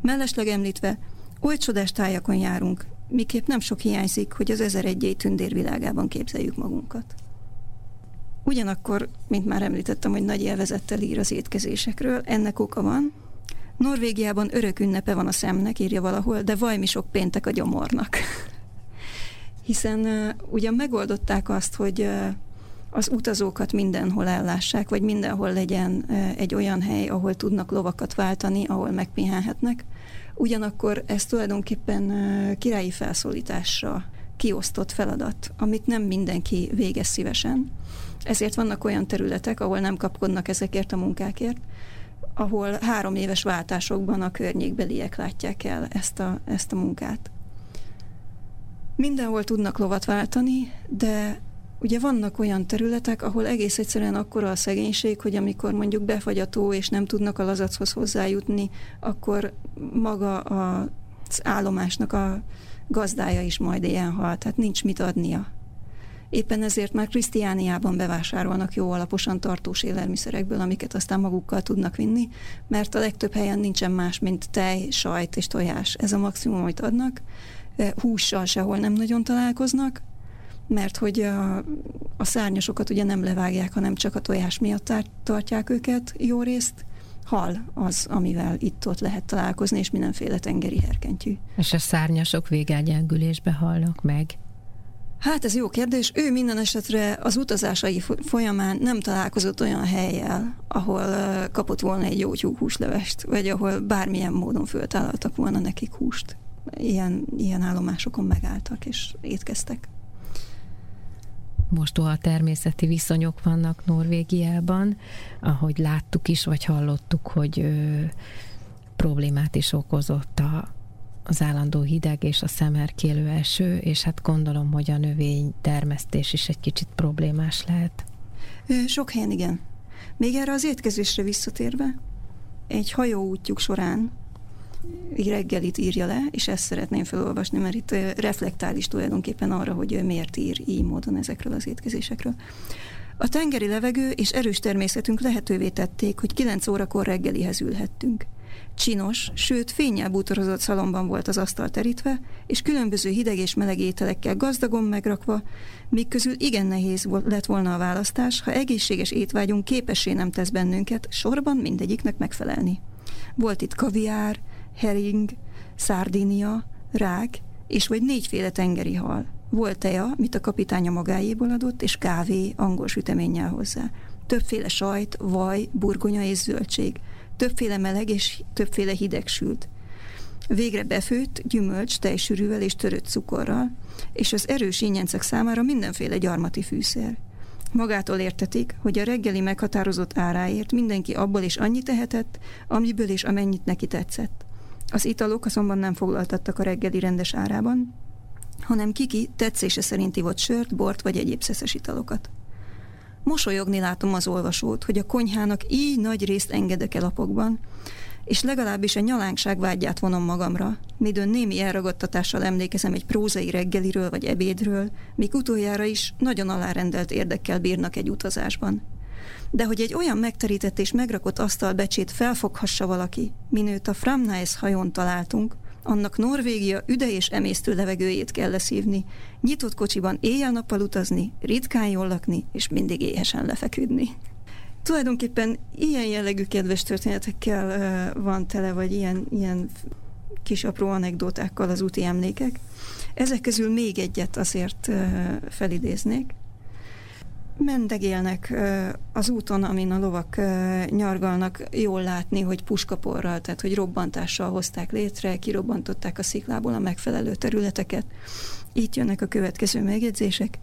Mellesleg említve, oly csodás tájakon járunk, miképp nem sok hiányzik, hogy az ezer egyély tündérvilágában képzeljük magunkat. Ugyanakkor, mint már említettem, hogy nagy élvezettel ír az étkezésekről, ennek oka van. Norvégiában örök ünnepe van a szemnek, írja valahol, de vajmi sok péntek a gyomornak. Hiszen uh, ugyan megoldották azt, hogy uh, az utazókat mindenhol ellássák, vagy mindenhol legyen egy olyan hely, ahol tudnak lovakat váltani, ahol megpihenhetnek. Ugyanakkor ez tulajdonképpen királyi felszólításra kiosztott feladat, amit nem mindenki végez szívesen. Ezért vannak olyan területek, ahol nem kapkodnak ezekért a munkákért, ahol három éves váltásokban a környékbeliek látják el ezt a, ezt a munkát. Mindenhol tudnak lovat váltani, de Ugye vannak olyan területek, ahol egész egyszerűen akkora a szegénység, hogy amikor mondjuk befagy a tó, és nem tudnak a lazachoz hozzájutni, akkor maga az állomásnak a gazdája is majd ilyen hal, tehát nincs mit adnia. Éppen ezért már Krisztiániában bevásárolnak jó alaposan tartós élelmiszerekből, amiket aztán magukkal tudnak vinni, mert a legtöbb helyen nincsen más, mint tej, sajt és tojás. Ez a maximum, amit adnak. Hússal sehol nem nagyon találkoznak, mert hogy a, a szárnyasokat ugye nem levágják, hanem csak a tojás miatt tartják őket jó részt. Hal az, amivel itt-ott lehet találkozni, és mindenféle tengeri herkentyű. És a szárnyasok végelgyengülésbe halnak meg? Hát ez jó kérdés. Ő minden esetre az utazásai folyamán nem találkozott olyan helyjel, ahol kapott volna egy jó húslevest, vagy ahol bármilyen módon föltállaltak volna nekik húst. Ilyen, ilyen állomásokon megálltak és étkeztek mostoha természeti viszonyok vannak Norvégiában, ahogy láttuk is, vagy hallottuk, hogy ö, problémát is okozott a, az állandó hideg és a szemerkélő eső, és hát gondolom, hogy a növény termesztés is egy kicsit problémás lehet. Sok helyen igen. Még erre az étkezésre visszatérve, egy hajó útjuk során reggelit írja le, és ezt szeretném felolvasni, mert itt reflektál is tulajdonképpen arra, hogy miért ír így módon ezekről az étkezésekről. A tengeri levegő és erős természetünk lehetővé tették, hogy 9 órakor reggelihez ülhettünk. Csinos, sőt fényel bútorozott szalomban volt az asztal terítve, és különböző hideg és meleg ételekkel gazdagon megrakva, míg közül igen nehéz lett volna a választás, ha egészséges étvágyunk képessé nem tesz bennünket sorban mindegyiknek megfelelni. Volt itt kaviár, hering, szárdinia, rák, és vagy négyféle tengeri hal. Volt teja, mit a kapitánya magáéból adott, és kávé angol süteménnyel hozzá. Többféle sajt, vaj, burgonya és zöldség. Többféle meleg és többféle hideg sült. Végre befőtt, gyümölcs, tejsűrűvel és törött cukorral, és az erős ínyencek számára mindenféle gyarmati fűszer. Magától értetik, hogy a reggeli meghatározott áráért mindenki abból is annyit tehetett, amiből és amennyit neki tetszett. Az italok azonban nem foglaltattak a reggeli rendes árában, hanem kiki tetszése szerint ivott sört, bort vagy egyéb szeszes italokat. Mosolyogni látom az olvasót, hogy a konyhának így nagy részt engedek el lapokban, és legalábbis a nyalánkság vágyát vonom magamra, midőn némi elragadtatással emlékezem egy prózai reggeliről vagy ebédről, míg utoljára is nagyon alárendelt érdekkel bírnak egy utazásban de hogy egy olyan megterített és megrakott asztalbecsét felfoghassa valaki, minőt a Framnais hajón találtunk, annak Norvégia üde és emésztő levegőjét kell leszívni, nyitott kocsiban éjjel-nappal utazni, ritkán jól lakni, és mindig éhesen lefeküdni. Tulajdonképpen ilyen jellegű kedves történetekkel uh, van tele, vagy ilyen, ilyen kis apró anekdótákkal az úti emlékek. Ezek közül még egyet azért uh, felidéznék mendegélnek az úton, amin a lovak nyargalnak, jól látni, hogy puskaporral, tehát hogy robbantással hozták létre, kirobbantották a sziklából a megfelelő területeket. Itt jönnek a következő megjegyzések.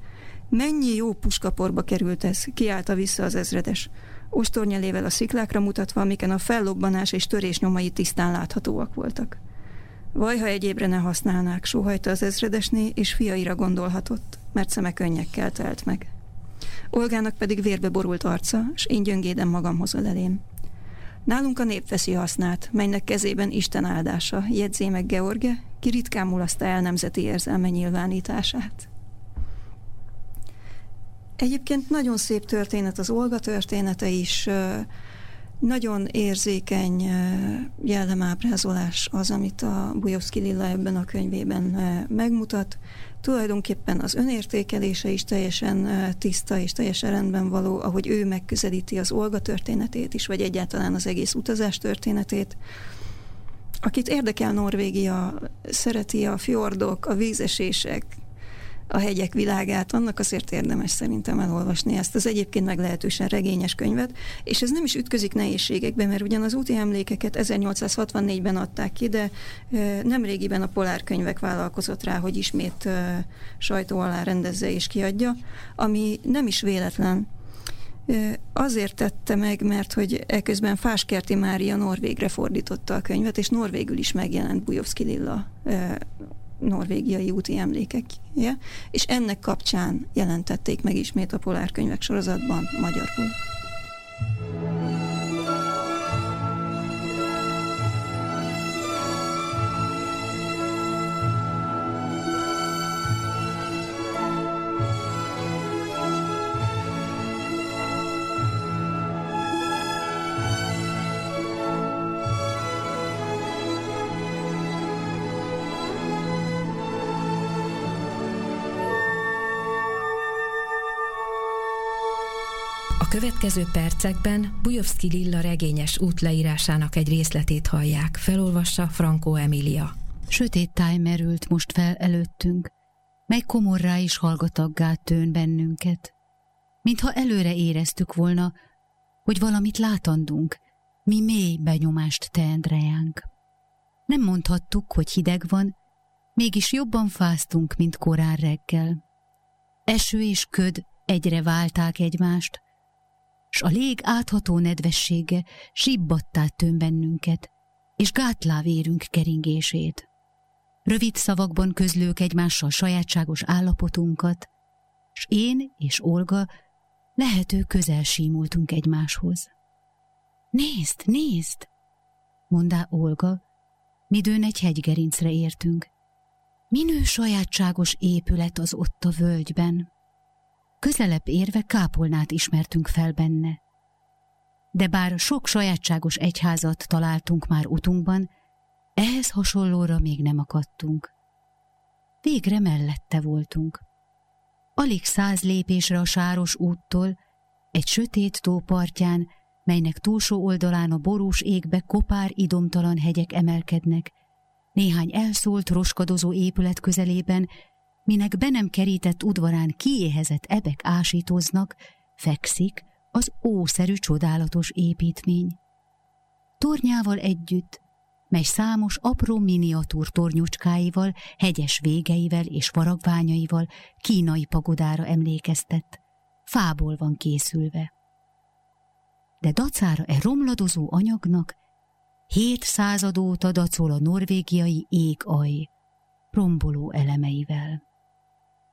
Mennyi jó puskaporba került ez, kiállta vissza az ezredes. Ostornyelével a sziklákra mutatva, amiken a fellobbanás és törés nyomai tisztán láthatóak voltak. Vaj, ha egyébre ne használnák, sóhajta az ezredesné, és fiaira gondolhatott, mert szeme könnyekkel telt meg. Olgának pedig vérbe borult arca, és én gyöngéden magam hozol elém. Nálunk a nép veszi hasznát, melynek kezében Isten áldása, jegyzé meg George, ki ritkán mulaszta el nemzeti érzelme nyilvánítását. Egyébként nagyon szép történet az Olga története is, nagyon érzékeny jellemábrázolás az, amit a Bujovszki Lilla ebben a könyvében megmutat. Tulajdonképpen az önértékelése is teljesen tiszta és teljesen rendben való, ahogy ő megközelíti az Olga történetét is, vagy egyáltalán az egész utazás történetét. Akit érdekel Norvégia, szereti a fjordok, a vízesések, a hegyek világát, annak azért érdemes szerintem elolvasni ezt. Az egyébként meglehetősen regényes könyvet, és ez nem is ütközik nehézségekbe, mert ugyan az úti emlékeket 1864-ben adták ki, de nem régiben a Polár könyvek vállalkozott rá, hogy ismét sajtó alá rendezze és kiadja, ami nem is véletlen, Azért tette meg, mert hogy eközben Fáskerti Mária norvégre fordította a könyvet, és norvégül is megjelent Bujovszki Lilla norvégiai úti emlékekje, és ennek kapcsán jelentették meg ismét a polárkönyvek sorozatban magyarul. Következő percekben Bujovszki Lilla regényes útleírásának egy részletét hallják. Felolvassa Franco Emilia. Sötét táj merült most fel előttünk, mely komorrá is hallgataggá tőn bennünket. Mintha előre éreztük volna, hogy valamit látandunk, mi mély benyomást teend rejánk. Nem mondhattuk, hogy hideg van, mégis jobban fáztunk, mint korán reggel. Eső és köd egyre válták egymást, s a lég átható nedvessége sibbattá tön bennünket, és gátlá vérünk keringését. Rövid szavakban közlők egymással sajátságos állapotunkat, s én és Olga lehető közel símultunk egymáshoz. Nézd, nézd! mondá Olga, midőn egy hegygerincre értünk. Minő sajátságos épület az ott a völgyben. Közelebb érve kápolnát ismertünk fel benne. De bár sok sajátságos egyházat találtunk már utunkban, ehhez hasonlóra még nem akadtunk. Végre mellette voltunk. Alig száz lépésre a sáros úttól, egy sötét tó partján, melynek túlsó oldalán a borús égbe kopár idomtalan hegyek emelkednek, néhány elszólt, roskadozó épület közelében minek be nem kerített udvarán kiéhezett ebek ásítoznak, fekszik az ószerű csodálatos építmény. Tornyával együtt, mely számos apró miniatúr tornyucskáival, hegyes végeivel és faragványaival kínai pagodára emlékeztett, fából van készülve. De dacára e romladozó anyagnak hét század óta dacol a norvégiai aj, romboló elemeivel.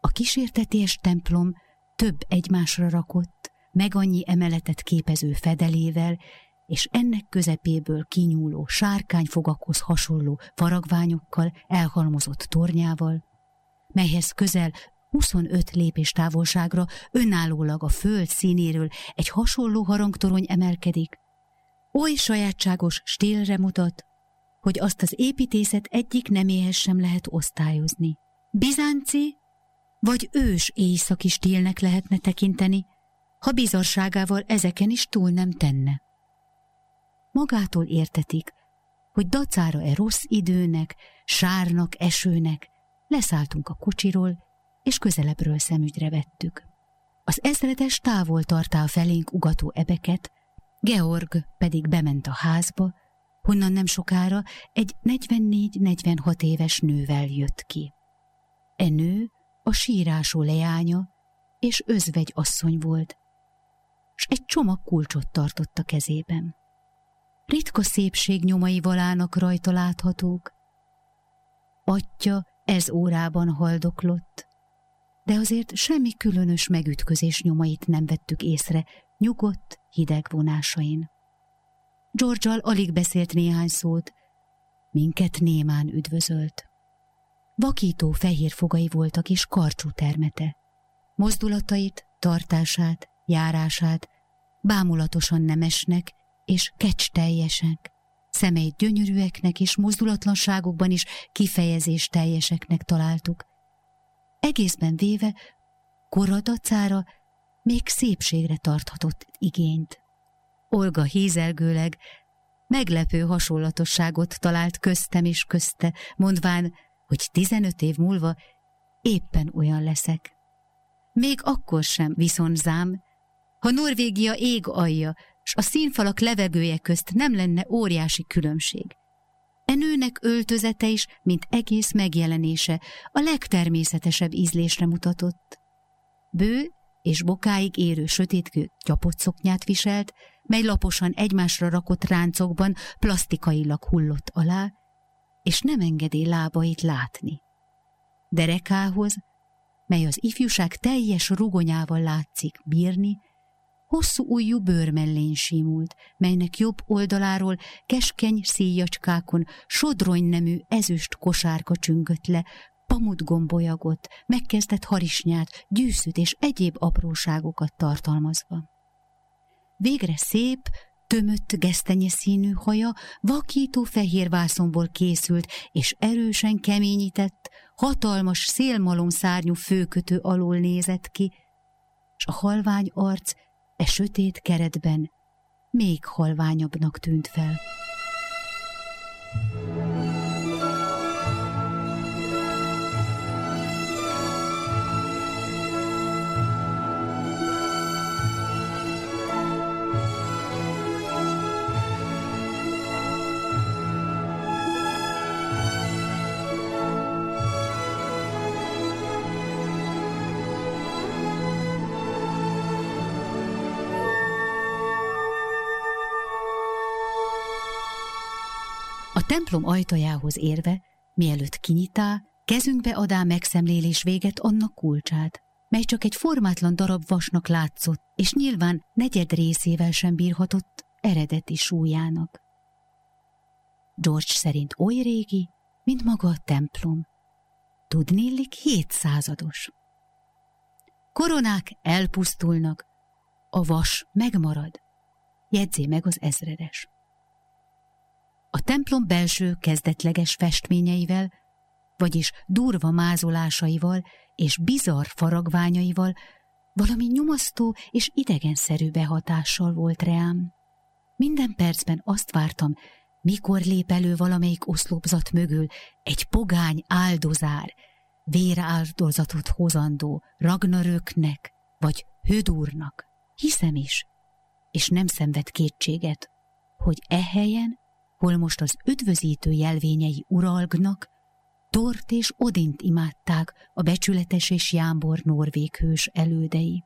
A kísértetés templom több egymásra rakott, meg annyi emeletet képező fedelével, és ennek közepéből kinyúló sárkányfogakhoz hasonló faragványokkal elhalmozott tornyával, melyhez közel 25 lépés távolságra önállólag a föld színéről egy hasonló harangtorony emelkedik, oly sajátságos stílre mutat, hogy azt az építészet egyik neméhez sem lehet osztályozni. Bizánci vagy ős éjszaki stílnek lehetne tekinteni, ha bizarságával ezeken is túl nem tenne. Magától értetik, hogy dacára-e rossz időnek, sárnak, esőnek, leszálltunk a kocsiról, és közelebbről szemügyre vettük. Az ezredes távol tartál felénk ugató ebeket, Georg pedig bement a házba, honnan nem sokára egy 44-46 éves nővel jött ki. E nő a sírásó leánya és özvegy asszony volt, s egy csomag kulcsot tartott a kezében. Ritka szépség nyomai valának rajta láthatók. Atya ez órában haldoklott, de azért semmi különös megütközés nyomait nem vettük észre nyugodt, hideg vonásain. george alig beszélt néhány szót, minket némán üdvözölt. Vakító fehér fogai voltak és karcsú termete. Mozdulatait, tartását, járását bámulatosan nemesnek és kecs teljesek, szemeit gyönyörűeknek és mozdulatlanságokban is kifejezés teljeseknek találtuk. Egészben véve koradacára még szépségre tarthatott igényt. Olga hízelgőleg meglepő hasonlatosságot talált köztem és közte, mondván, hogy 15 év múlva éppen olyan leszek. Még akkor sem viszont zám, ha Norvégia ég alja, s a színfalak levegője közt nem lenne óriási különbség. E nőnek öltözete is, mint egész megjelenése, a legtermészetesebb ízlésre mutatott. Bő és bokáig érő sötétkő gyapott szoknyát viselt, mely laposan egymásra rakott ráncokban plastikailag hullott alá, és nem engedi lábait látni. derekához, mely az ifjúság teljes rugonyával látszik bírni, hosszú ujjú bőrmellény simult, melynek jobb oldaláról keskeny szíjacskákon sodrony nemű ezüst kosárka csüngött le, pamut gombolyagot, megkezdett harisnyát, gyűszűt és egyéb apróságokat tartalmazva. Végre szép, tömött gesztenye színű haja vakító fehér vászonból készült, és erősen keményített, hatalmas szélmalom szárnyú főkötő alól nézett ki, s a halvány arc e sötét keretben még halványabbnak tűnt fel. Templom ajtajához érve, mielőtt kinyitá, kezünkbe adá megszemlélés véget annak kulcsát, mely csak egy formátlan darab vasnak látszott, és nyilván negyed részével sem bírhatott eredeti súlyának. George szerint oly régi, mint maga a templom. Tudnélik hétszázados. Koronák elpusztulnak, a vas megmarad. Jegyzé meg az ezredes. A templom belső kezdetleges festményeivel, vagyis durva mázolásaival és bizarr faragványaival valami nyomasztó és idegenszerű behatással volt reám. Minden percben azt vártam, mikor lép elő valamelyik oszlopzat mögül egy pogány áldozár, véráldozatot hozandó Ragnaröknek vagy Hödúrnak. Hiszem is, és nem szenved kétséget, hogy e helyen hol most az üdvözítő jelvényei uralgnak, Tort és Odint imádták a becsületes és jámbor norvég hős elődei.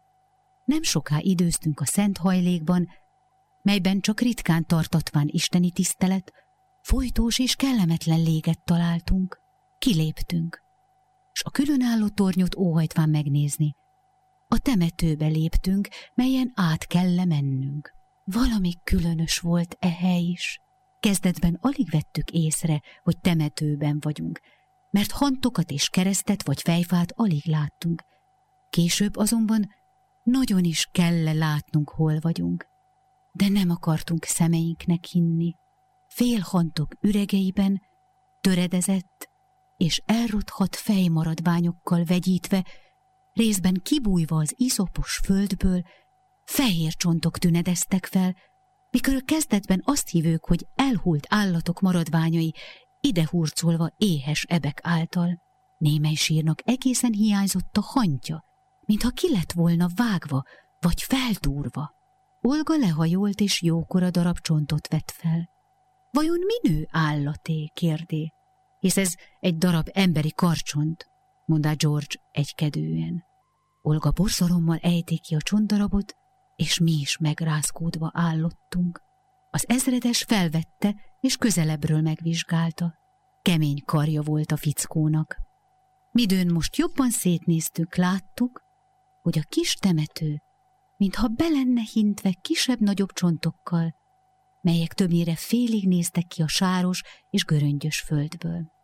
Nem soká időztünk a szent hajlékban, melyben csak ritkán tartatván isteni tisztelet, folytós és kellemetlen léget találtunk. Kiléptünk, s a különálló tornyot óhajtván megnézni. A temetőbe léptünk, melyen át kell mennünk. Valami különös volt e hely is. Kezdetben alig vettük észre, hogy temetőben vagyunk, mert hantokat és keresztet vagy fejfát alig láttunk. Később azonban nagyon is kell látnunk, hol vagyunk. De nem akartunk szemeinknek hinni. Félhantok üregeiben, töredezett és elrothat fejmaradványokkal vegyítve, részben kibújva az iszopos földből, fehér csontok tünedeztek fel, mikor kezdetben azt hívők, hogy elhult állatok maradványai, ide hurcolva éhes ebek által. Némely sírnak egészen hiányzott a hantja, mintha ki lett volna vágva, vagy feltúrva. Olga lehajolt és jókora darab csontot vett fel. Vajon minő állaté, kérdé? Hisz ez egy darab emberi karcsont, mondta George egykedően. Olga borszorommal ejték ki a csontdarabot, és mi is megrázkódva állottunk. Az ezredes felvette, és közelebbről megvizsgálta. Kemény karja volt a fickónak. Midőn most jobban szétnéztük, láttuk, hogy a kis temető, mintha belenne hintve kisebb-nagyobb csontokkal, melyek többnyire félig néztek ki a sáros és göröngyös földből.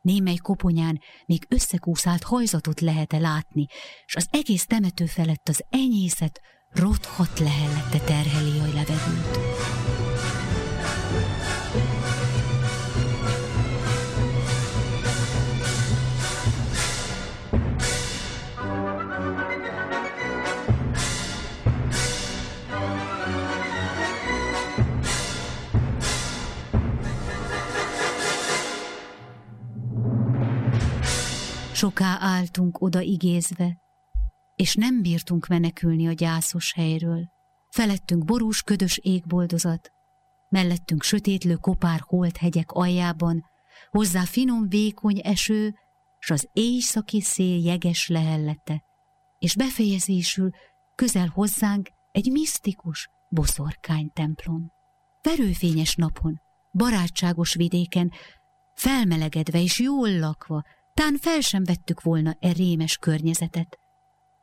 Némely koponyán még összekúszált hajzatot lehet-e látni, és az egész temető felett az enyészet rothat lehellette terheli a levegőt. Soká álltunk oda igézve, és nem bírtunk menekülni a gyászos helyről. Felettünk borús, ködös égboldozat, mellettünk sötétlő kopár holt hegyek aljában, hozzá finom, vékony eső, s az éjszaki szél jeges lehellete, és befejezésül közel hozzánk egy misztikus boszorkány templom. Verőfényes napon, barátságos vidéken, felmelegedve és jól lakva, Tán fel sem vettük volna e rémes környezetet,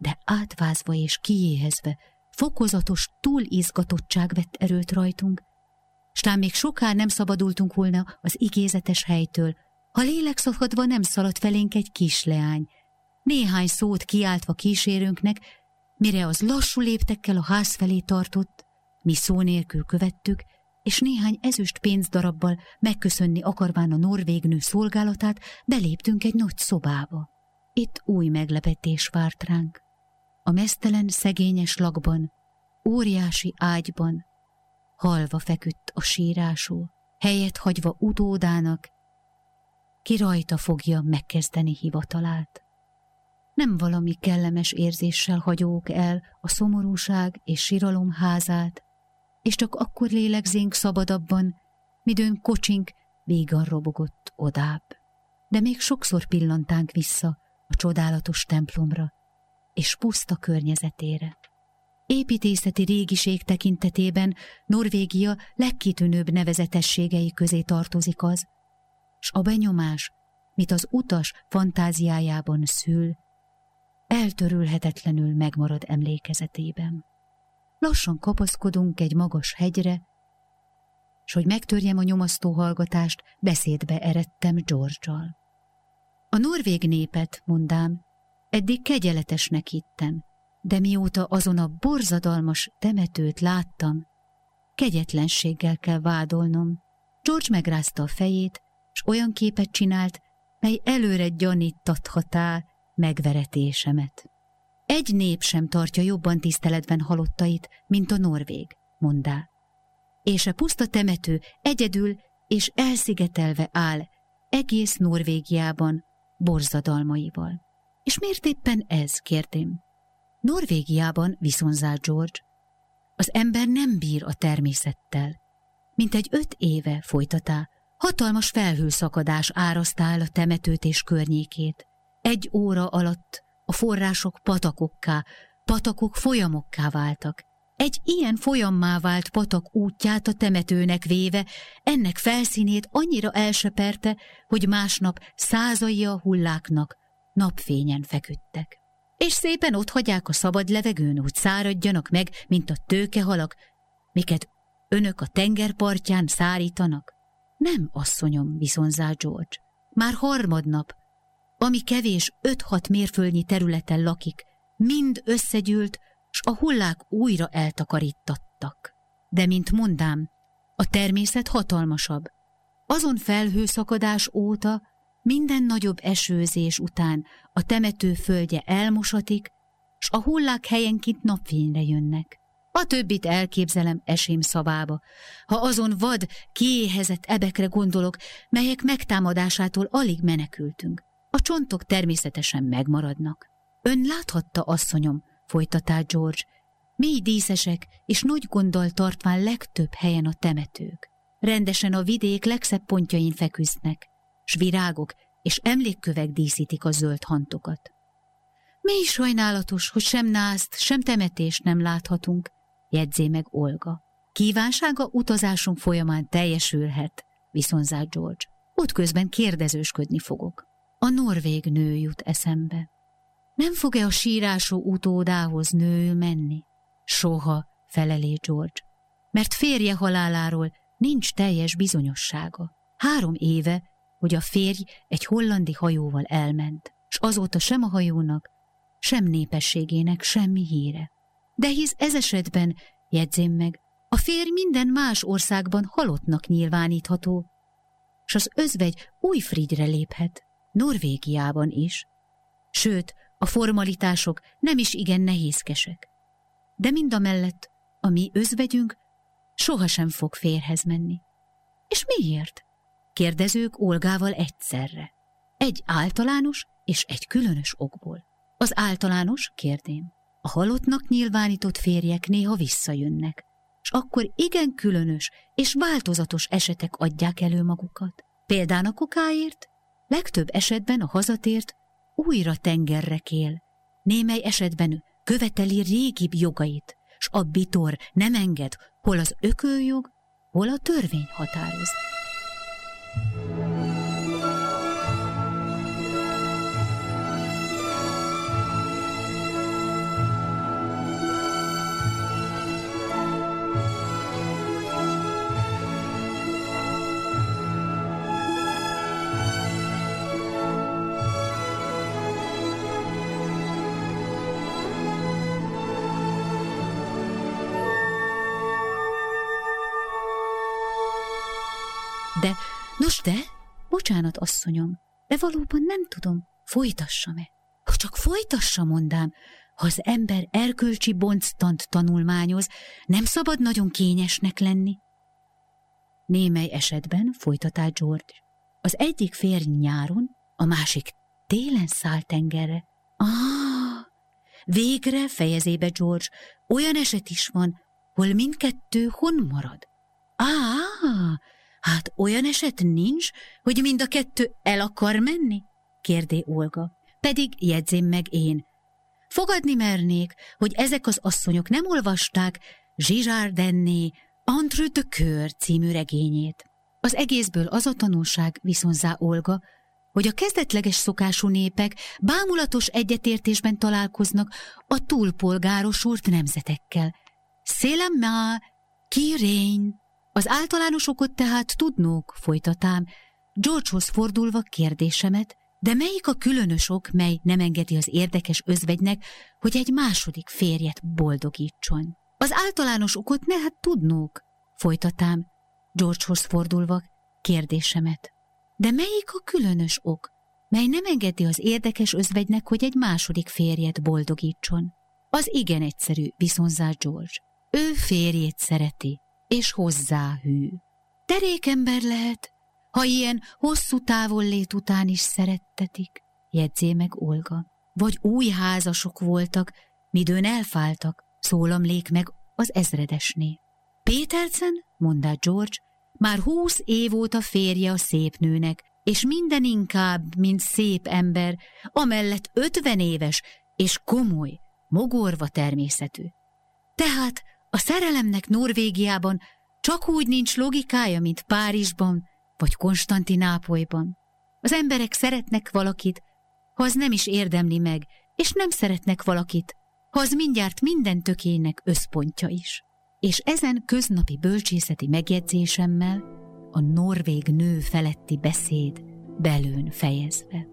de átvázva és kiéhezve, fokozatos túlizgatottság vett erőt rajtunk, s még soká nem szabadultunk volna az igézetes helytől, ha lélekszakadva nem szaladt felénk egy kis leány, néhány szót kiáltva kísérőnknek, mire az lassú léptekkel a ház felé tartott, mi szó nélkül követtük, és néhány ezüst pénzdarabbal megköszönni akarván a norvégnő szolgálatát, beléptünk egy nagy szobába. Itt új meglepetés várt ránk. A mesztelen, szegényes lakban, óriási ágyban, halva feküdt a sírásó, helyet hagyva utódának, ki rajta fogja megkezdeni hivatalát. Nem valami kellemes érzéssel hagyók el a szomorúság és síralom házát, és csak akkor lélegzénk szabadabban, midőn kocsink vígan robogott odább. De még sokszor pillantánk vissza a csodálatos templomra és puszta környezetére. Építészeti régiség tekintetében Norvégia legkitűnőbb nevezetességei közé tartozik az, s a benyomás, mit az utas fantáziájában szül, eltörülhetetlenül megmarad emlékezetében. Lassan kapaszkodunk egy magas hegyre, s hogy megtörjem a nyomasztó hallgatást, beszédbe eredtem George-al. A norvég népet, mondám, eddig kegyeletesnek hittem, de mióta azon a borzadalmas temetőt láttam, kegyetlenséggel kell vádolnom. George megrázta a fejét, s olyan képet csinált, mely előre gyaníthathatá megveretésemet. Egy nép sem tartja jobban tiszteletben halottait, mint a norvég, mondá. És a puszta temető egyedül és elszigetelve áll egész Norvégiában borzadalmaival. És miért éppen ez, kérdém? Norvégiában viszonzál George. Az ember nem bír a természettel. Mint egy öt éve folytatá, hatalmas felhőszakadás árasztál a temetőt és környékét. Egy óra alatt a források patakokká, patakok folyamokká váltak. Egy ilyen folyammá vált patak útját a temetőnek véve, ennek felszínét annyira elseperte, hogy másnap százai a hulláknak napfényen feküdtek. És szépen ott hagyják a szabad levegőn, hogy száradjanak meg, mint a tőkehalak, miket önök a tengerpartján szárítanak. Nem, asszonyom, viszonzá George. Már harmadnap, ami kevés öt-hat mérföldnyi területen lakik, mind összegyűlt, s a hullák újra eltakarítattak. De, mint mondám, a természet hatalmasabb. Azon felhőszakadás óta, minden nagyobb esőzés után a temető földje elmosatik, s a hullák helyenként napfényre jönnek. A többit elképzelem esém szavába, ha azon vad, kiéhezett ebekre gondolok, melyek megtámadásától alig menekültünk. A csontok természetesen megmaradnak. Ön láthatta, asszonyom, folytatá George, mély díszesek és nagy gonddal tartván legtöbb helyen a temetők. Rendesen a vidék legszebb pontjain feküsznek, s virágok és emlékkövek díszítik a zöld hantokat. Mély sajnálatos, hogy sem názt, sem temetést nem láthatunk, jegyzé meg Olga. Kívánsága utazásunk folyamán teljesülhet, viszonzá George. Útközben kérdezősködni fogok. A norvég nő jut eszembe. Nem fog-e a sírásó utódához nő menni? Soha, felelé George, mert férje haláláról nincs teljes bizonyossága. Három éve, hogy a férj egy hollandi hajóval elment, s azóta sem a hajónak, sem népességének semmi híre. De hisz ez esetben, jegyzém meg, a férj minden más országban halottnak nyilvánítható, s az özvegy új frigyre léphet, Norvégiában is. Sőt, a formalitások nem is igen nehézkesek. De mind a mellett a mi özvegyünk sohasem fog férhez menni. És miért? Kérdezők Olgával egyszerre. Egy általános és egy különös okból. Az általános, kérdém, a halottnak nyilvánított férjek néha visszajönnek, és akkor igen különös és változatos esetek adják elő magukat. Például a kokáért, legtöbb esetben a hazatért újra tengerre kél, némely esetben követeli régibb jogait, s a bitor nem enged, hol az ököljog, hol a törvény határoz. Nos de, bocsánat, asszonyom, de valóban nem tudom, folytassam-e? Ha csak folytassa, mondám, ha az ember erkölcsi bonctant tanulmányoz, nem szabad nagyon kényesnek lenni. Némely esetben, folytatá George, az egyik férj nyáron, a másik télen száll tengerre. Ah, végre, fejezébe George, olyan eset is van, hol mindkettő hon marad. Ah, hát olyan eset nincs, hogy mind a kettő el akar menni? kérdé Olga. Pedig jegyzém meg én. Fogadni mernék, hogy ezek az asszonyok nem olvasták Zsizsárdenné Entre de Coeur című regényét. Az egészből az a tanulság viszonzá Olga, hogy a kezdetleges szokású népek bámulatos egyetértésben találkoznak a túlpolgárosult nemzetekkel. Szélem má, ki Az általános okot tehát tudnók, folytatám, Georgehoz fordulva kérdésemet, de melyik a különös ok, mely nem engedi az érdekes özvegynek, hogy egy második férjet boldogítson? Az általános okot ne hát tudnók, folytatám, Georgehoz fordulva kérdésemet. De melyik a különös ok, mely nem engedi az érdekes özvegynek, hogy egy második férjet boldogítson? Az igen egyszerű, viszonzá George. Ő férjét szereti, és hozzá hű. Derékember lehet, ha ilyen hosszú távollét után is szerettetik, jegyzé meg Olga. Vagy új házasok voltak, midőn elfáltak, szólamlék meg az ezredesné. Pétercen, mondta George, már húsz év óta férje a szép nőnek, és minden inkább, mint szép ember, amellett ötven éves és komoly, mogorva természetű. Tehát a szerelemnek Norvégiában csak úgy nincs logikája, mint Párizsban vagy Konstantinápolyban. Az emberek szeretnek valakit, ha az nem is érdemli meg, és nem szeretnek valakit, ha az mindjárt minden tökének összpontja is és ezen köznapi bölcsészeti megjegyzésemmel a norvég nő feletti beszéd belőn fejezve.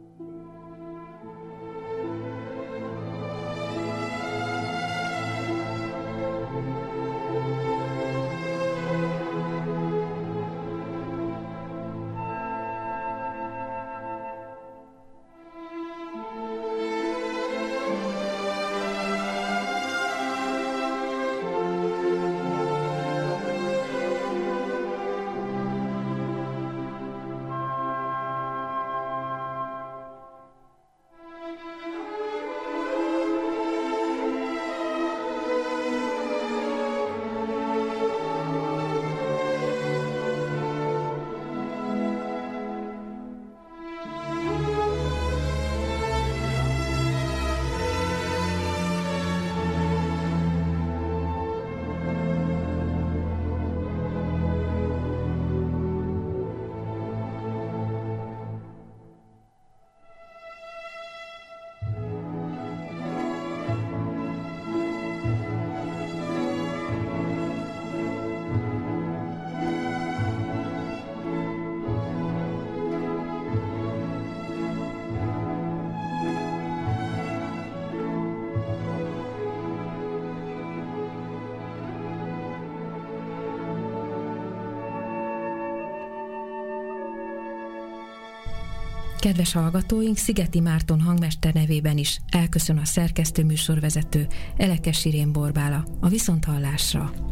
Kedves hallgatóink, Szigeti Márton hangmester nevében is elköszön a szerkesztő műsorvezető Elekes Irén Borbála a Viszonthallásra.